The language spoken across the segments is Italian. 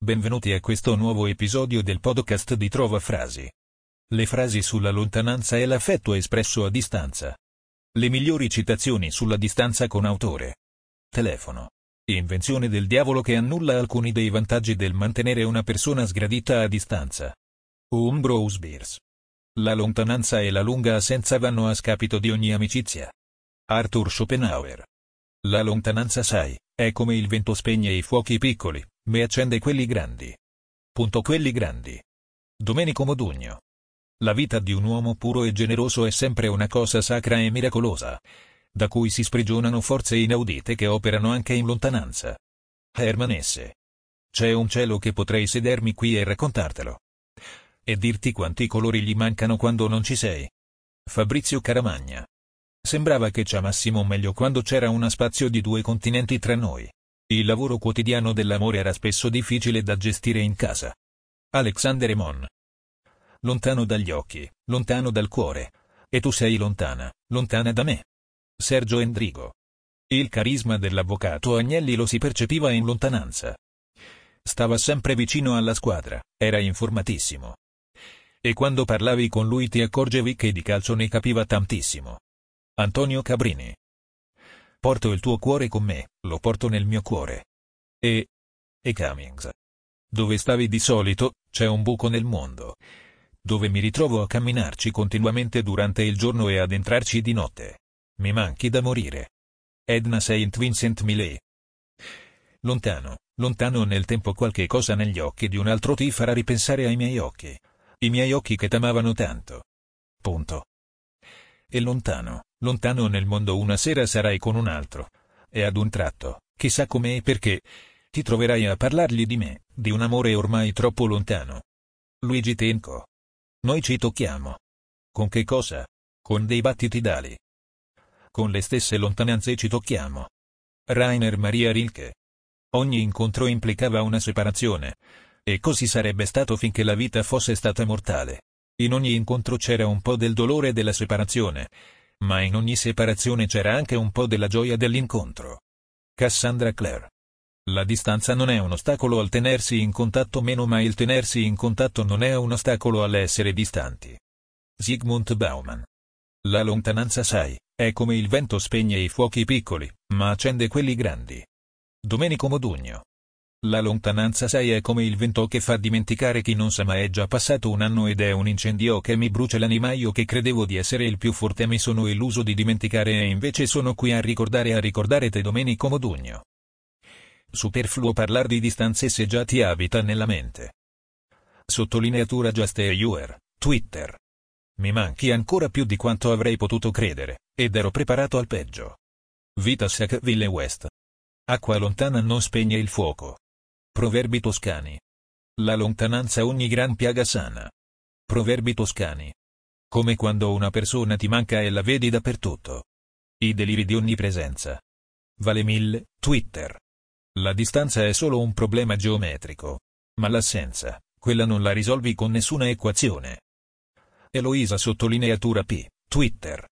Benvenuti a questo nuovo episodio del podcast di Trova Frasi. Le frasi sulla lontananza e l'affetto espresso a distanza. Le migliori citazioni sulla distanza con autore. Telefono. Invenzione del diavolo che annulla alcuni dei vantaggi del mantenere una persona sgradita a distanza. Umbrose Beers. La lontananza e la lunga assenza vanno a scapito di ogni amicizia. Arthur Schopenhauer. La lontananza sai, è come il vento spegne i fuochi piccoli, me accende quelli grandi. Punto quelli grandi. Domenico Modugno. La vita di un uomo puro e generoso è sempre una cosa sacra e miracolosa, da cui si sprigionano forze inaudite che operano anche in lontananza. Herman S. C'è un cielo che potrei sedermi qui e raccontartelo. E dirti quanti colori gli mancano quando non ci sei. Fabrizio Caramagna. Sembrava che ci amassimo meglio quando c'era uno spazio di due continenti tra noi. Il lavoro quotidiano dell'amore era spesso difficile da gestire in casa. Alexander Emon. Lontano dagli occhi, lontano dal cuore. E tu sei lontana, lontana da me. Sergio Endrigo. Il carisma dell'avvocato Agnelli lo si percepiva in lontananza. Stava sempre vicino alla squadra, era informatissimo. E quando parlavi con lui ti accorgevi che di calcio ne capiva tantissimo. Antonio Cabrini. Porto il tuo cuore con me, lo porto nel mio cuore. E... e Cummings. Dove stavi di solito, c'è un buco nel mondo. Dove mi ritrovo a camminarci continuamente durante il giorno e ad entrarci di notte. Mi manchi da morire. Edna Saint Vincent Millay. Lontano, lontano nel tempo qualche cosa negli occhi di un altro ti farà ripensare ai miei occhi. I miei occhi che t'amavano tanto. Punto. E lontano, Lontano nel mondo una sera sarai con un altro. E ad un tratto, chissà come e perché, ti troverai a parlargli di me, di un amore ormai troppo lontano. Luigi Tenco. Noi ci tocchiamo. Con che cosa? Con dei battiti d'ali. Con le stesse lontananze ci tocchiamo. Rainer Maria Rilke. Ogni incontro implicava una separazione. E così sarebbe stato finché la vita fosse stata mortale. In ogni incontro c'era un po' del dolore della separazione, ma in ogni separazione c'era anche un po' della gioia dell'incontro. Cassandra Clare. La distanza non è un ostacolo al tenersi in contatto meno ma il tenersi in contatto non è un ostacolo all'essere distanti. Zygmunt Bauman. La lontananza sai, è come il vento spegne i fuochi piccoli, ma accende quelli grandi. Domenico Modugno. La lontananza sai è come il vento che fa dimenticare chi non sa ma è già passato un anno ed è un incendio che mi brucia l'anima io che credevo di essere il più forte mi sono illuso di dimenticare e invece sono qui a ricordare a ricordare te Domenico Modugno. Superfluo parlare di distanze se già ti abita nella mente. Sottolineatura Just Ewer, Twitter. Mi manchi ancora più di quanto avrei potuto credere, ed ero preparato al peggio. Vita Sackville West. Acqua lontana non spegne il fuoco. Proverbi toscani. La lontananza ogni gran piaga sana. Proverbi toscani. Come quando una persona ti manca e la vedi dappertutto. I deliri di onnipresenza. Vale mille, Twitter. La distanza è solo un problema geometrico. Ma l'assenza, quella non la risolvi con nessuna equazione. Eloisa sottolineatura P. Twitter.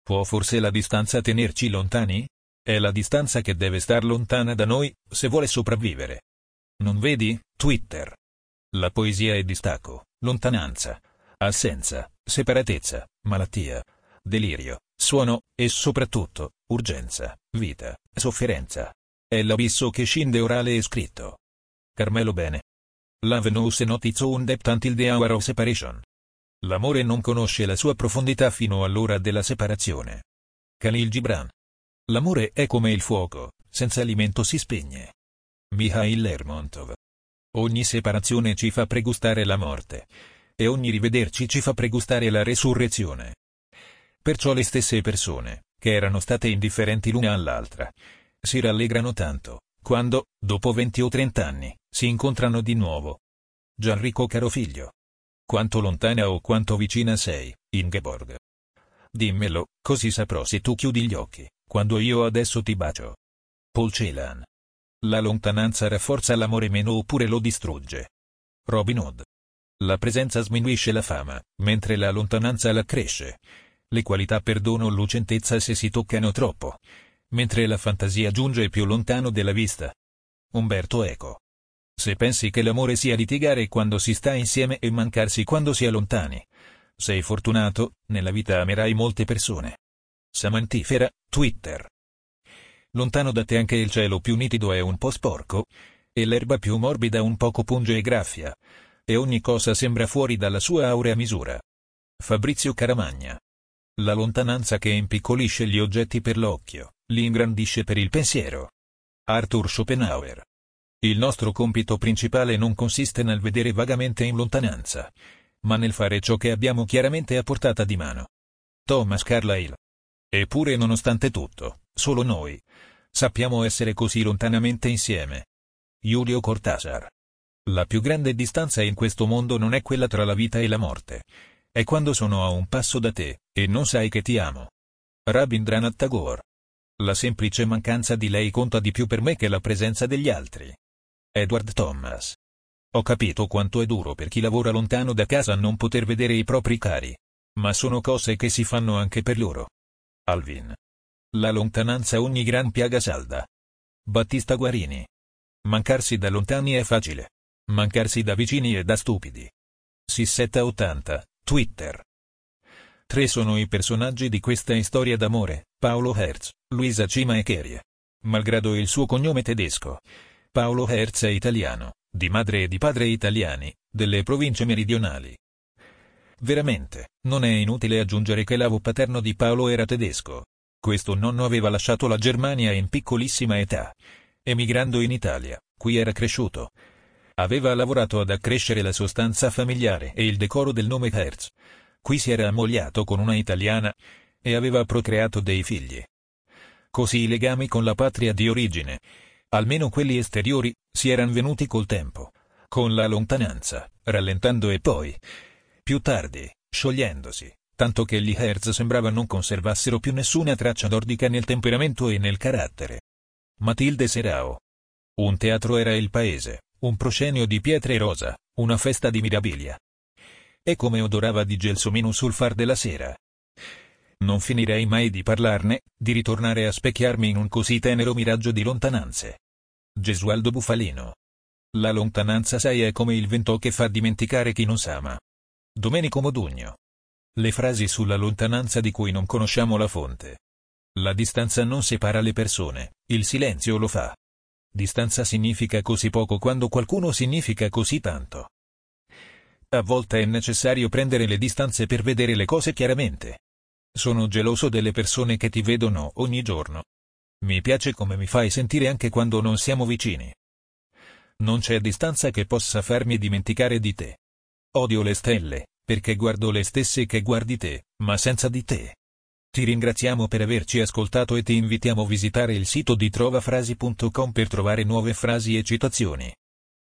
Può forse la distanza tenerci lontani? È la distanza che deve star lontana da noi, se vuole sopravvivere. Non vedi? Twitter. La poesia è distacco, lontananza, assenza, separatezza, malattia, delirio, suono, e soprattutto, urgenza, vita, sofferenza. È l'abisso che scinde orale e scritto. Carmelo Bene. Love knows not its own depth until the hour of separation. L'amore non conosce la sua profondità fino all'ora della separazione. Khalil Gibran. L'amore è come il fuoco, senza alimento si spegne. Mikhail Lermontov. Ogni separazione ci fa pregustare la morte. E ogni rivederci ci fa pregustare la resurrezione. Perciò le stesse persone, che erano state indifferenti l'una all'altra, si rallegrano tanto, quando, dopo 20 o 30 anni, si incontrano di nuovo. Gianrico Carofiglio. Quanto lontana o quanto vicina sei, Ingeborg. Dimmelo, così saprò se tu chiudi gli occhi, quando io adesso ti bacio. Paul Celan. La lontananza rafforza l'amore meno oppure lo distrugge. Robin Hood. La presenza sminuisce la fama, mentre la lontananza la cresce. Le qualità perdono lucentezza se si toccano troppo, mentre la fantasia giunge più lontano della vista. Umberto Eco. Se pensi che l'amore sia litigare quando si sta insieme e mancarsi quando si è lontani, sei fortunato, nella vita amerai molte persone. Samantifera, Twitter. Lontano da te anche il cielo più nitido è un po' sporco, e l'erba più morbida un poco punge e graffia, e ogni cosa sembra fuori dalla sua aurea misura. Fabrizio Caramagna. La lontananza che impiccolisce gli oggetti per l'occhio, li ingrandisce per il pensiero. Arthur Schopenhauer. Il nostro compito principale non consiste nel vedere vagamente in lontananza, ma nel fare ciò che abbiamo chiaramente a portata di mano. Thomas Carlyle. Eppure nonostante tutto, solo noi, sappiamo essere così lontanamente insieme. Giulio Cortázar. La più grande distanza in questo mondo non è quella tra la vita e la morte. È quando sono a un passo da te, e non sai che ti amo. Rabindranath Tagore. La semplice mancanza di lei conta di più per me che la presenza degli altri. Edward Thomas. Ho capito quanto è duro per chi lavora lontano da casa non poter vedere i propri cari. Ma sono cose che si fanno anche per loro. Alvin. La lontananza ogni gran piaga salda. Battista Guarini. Mancarsi da lontani è facile. Mancarsi da vicini è da stupidi. Sissetta 80, Twitter. Tre sono i personaggi di questa storia d'amore, Paolo Herz, Luisa Cima e Kerie. Malgrado il suo cognome tedesco, Paolo Herz è italiano, di madre e di padre italiani, delle province meridionali. Veramente, non è inutile aggiungere che l'avo paterno di Paolo era tedesco. Questo nonno aveva lasciato la Germania in piccolissima età. Emigrando in Italia, qui era cresciuto. Aveva lavorato ad accrescere la sostanza familiare e il decoro del nome Herz. Qui si era ammogliato con una italiana e aveva procreato dei figli. Così i legami con la patria di origine, almeno quelli esteriori, si eran venuti col tempo, con la lontananza, rallentando e poi, più tardi, sciogliendosi, tanto che gli Hertz sembrava non conservassero più nessuna traccia nordica nel temperamento e nel carattere. Matilde Serao. Un teatro era il paese, un proscenio di pietre rosa, una festa di mirabilia. E come odorava di gelsomino sul far della sera. Non finirei mai di parlarne, di ritornare a specchiarmi in un così tenero miraggio di lontananze. Gesualdo Bufalino. La lontananza sai è come il vento che fa dimenticare chi non s'ama. Domenico Modugno. Le frasi sulla lontananza di cui non conosciamo la fonte. La distanza non separa le persone, il silenzio lo fa. Distanza significa così poco quando qualcuno significa così tanto. A volte è necessario prendere le distanze per vedere le cose chiaramente. Sono geloso delle persone che ti vedono ogni giorno. Mi piace come mi fai sentire anche quando non siamo vicini. Non c'è distanza che possa farmi dimenticare di te. Odio le stelle, perché guardo le stesse che guardi te, ma senza di te. Ti ringraziamo per averci ascoltato e ti invitiamo a visitare il sito di trovafrasi.com per trovare nuove frasi e citazioni.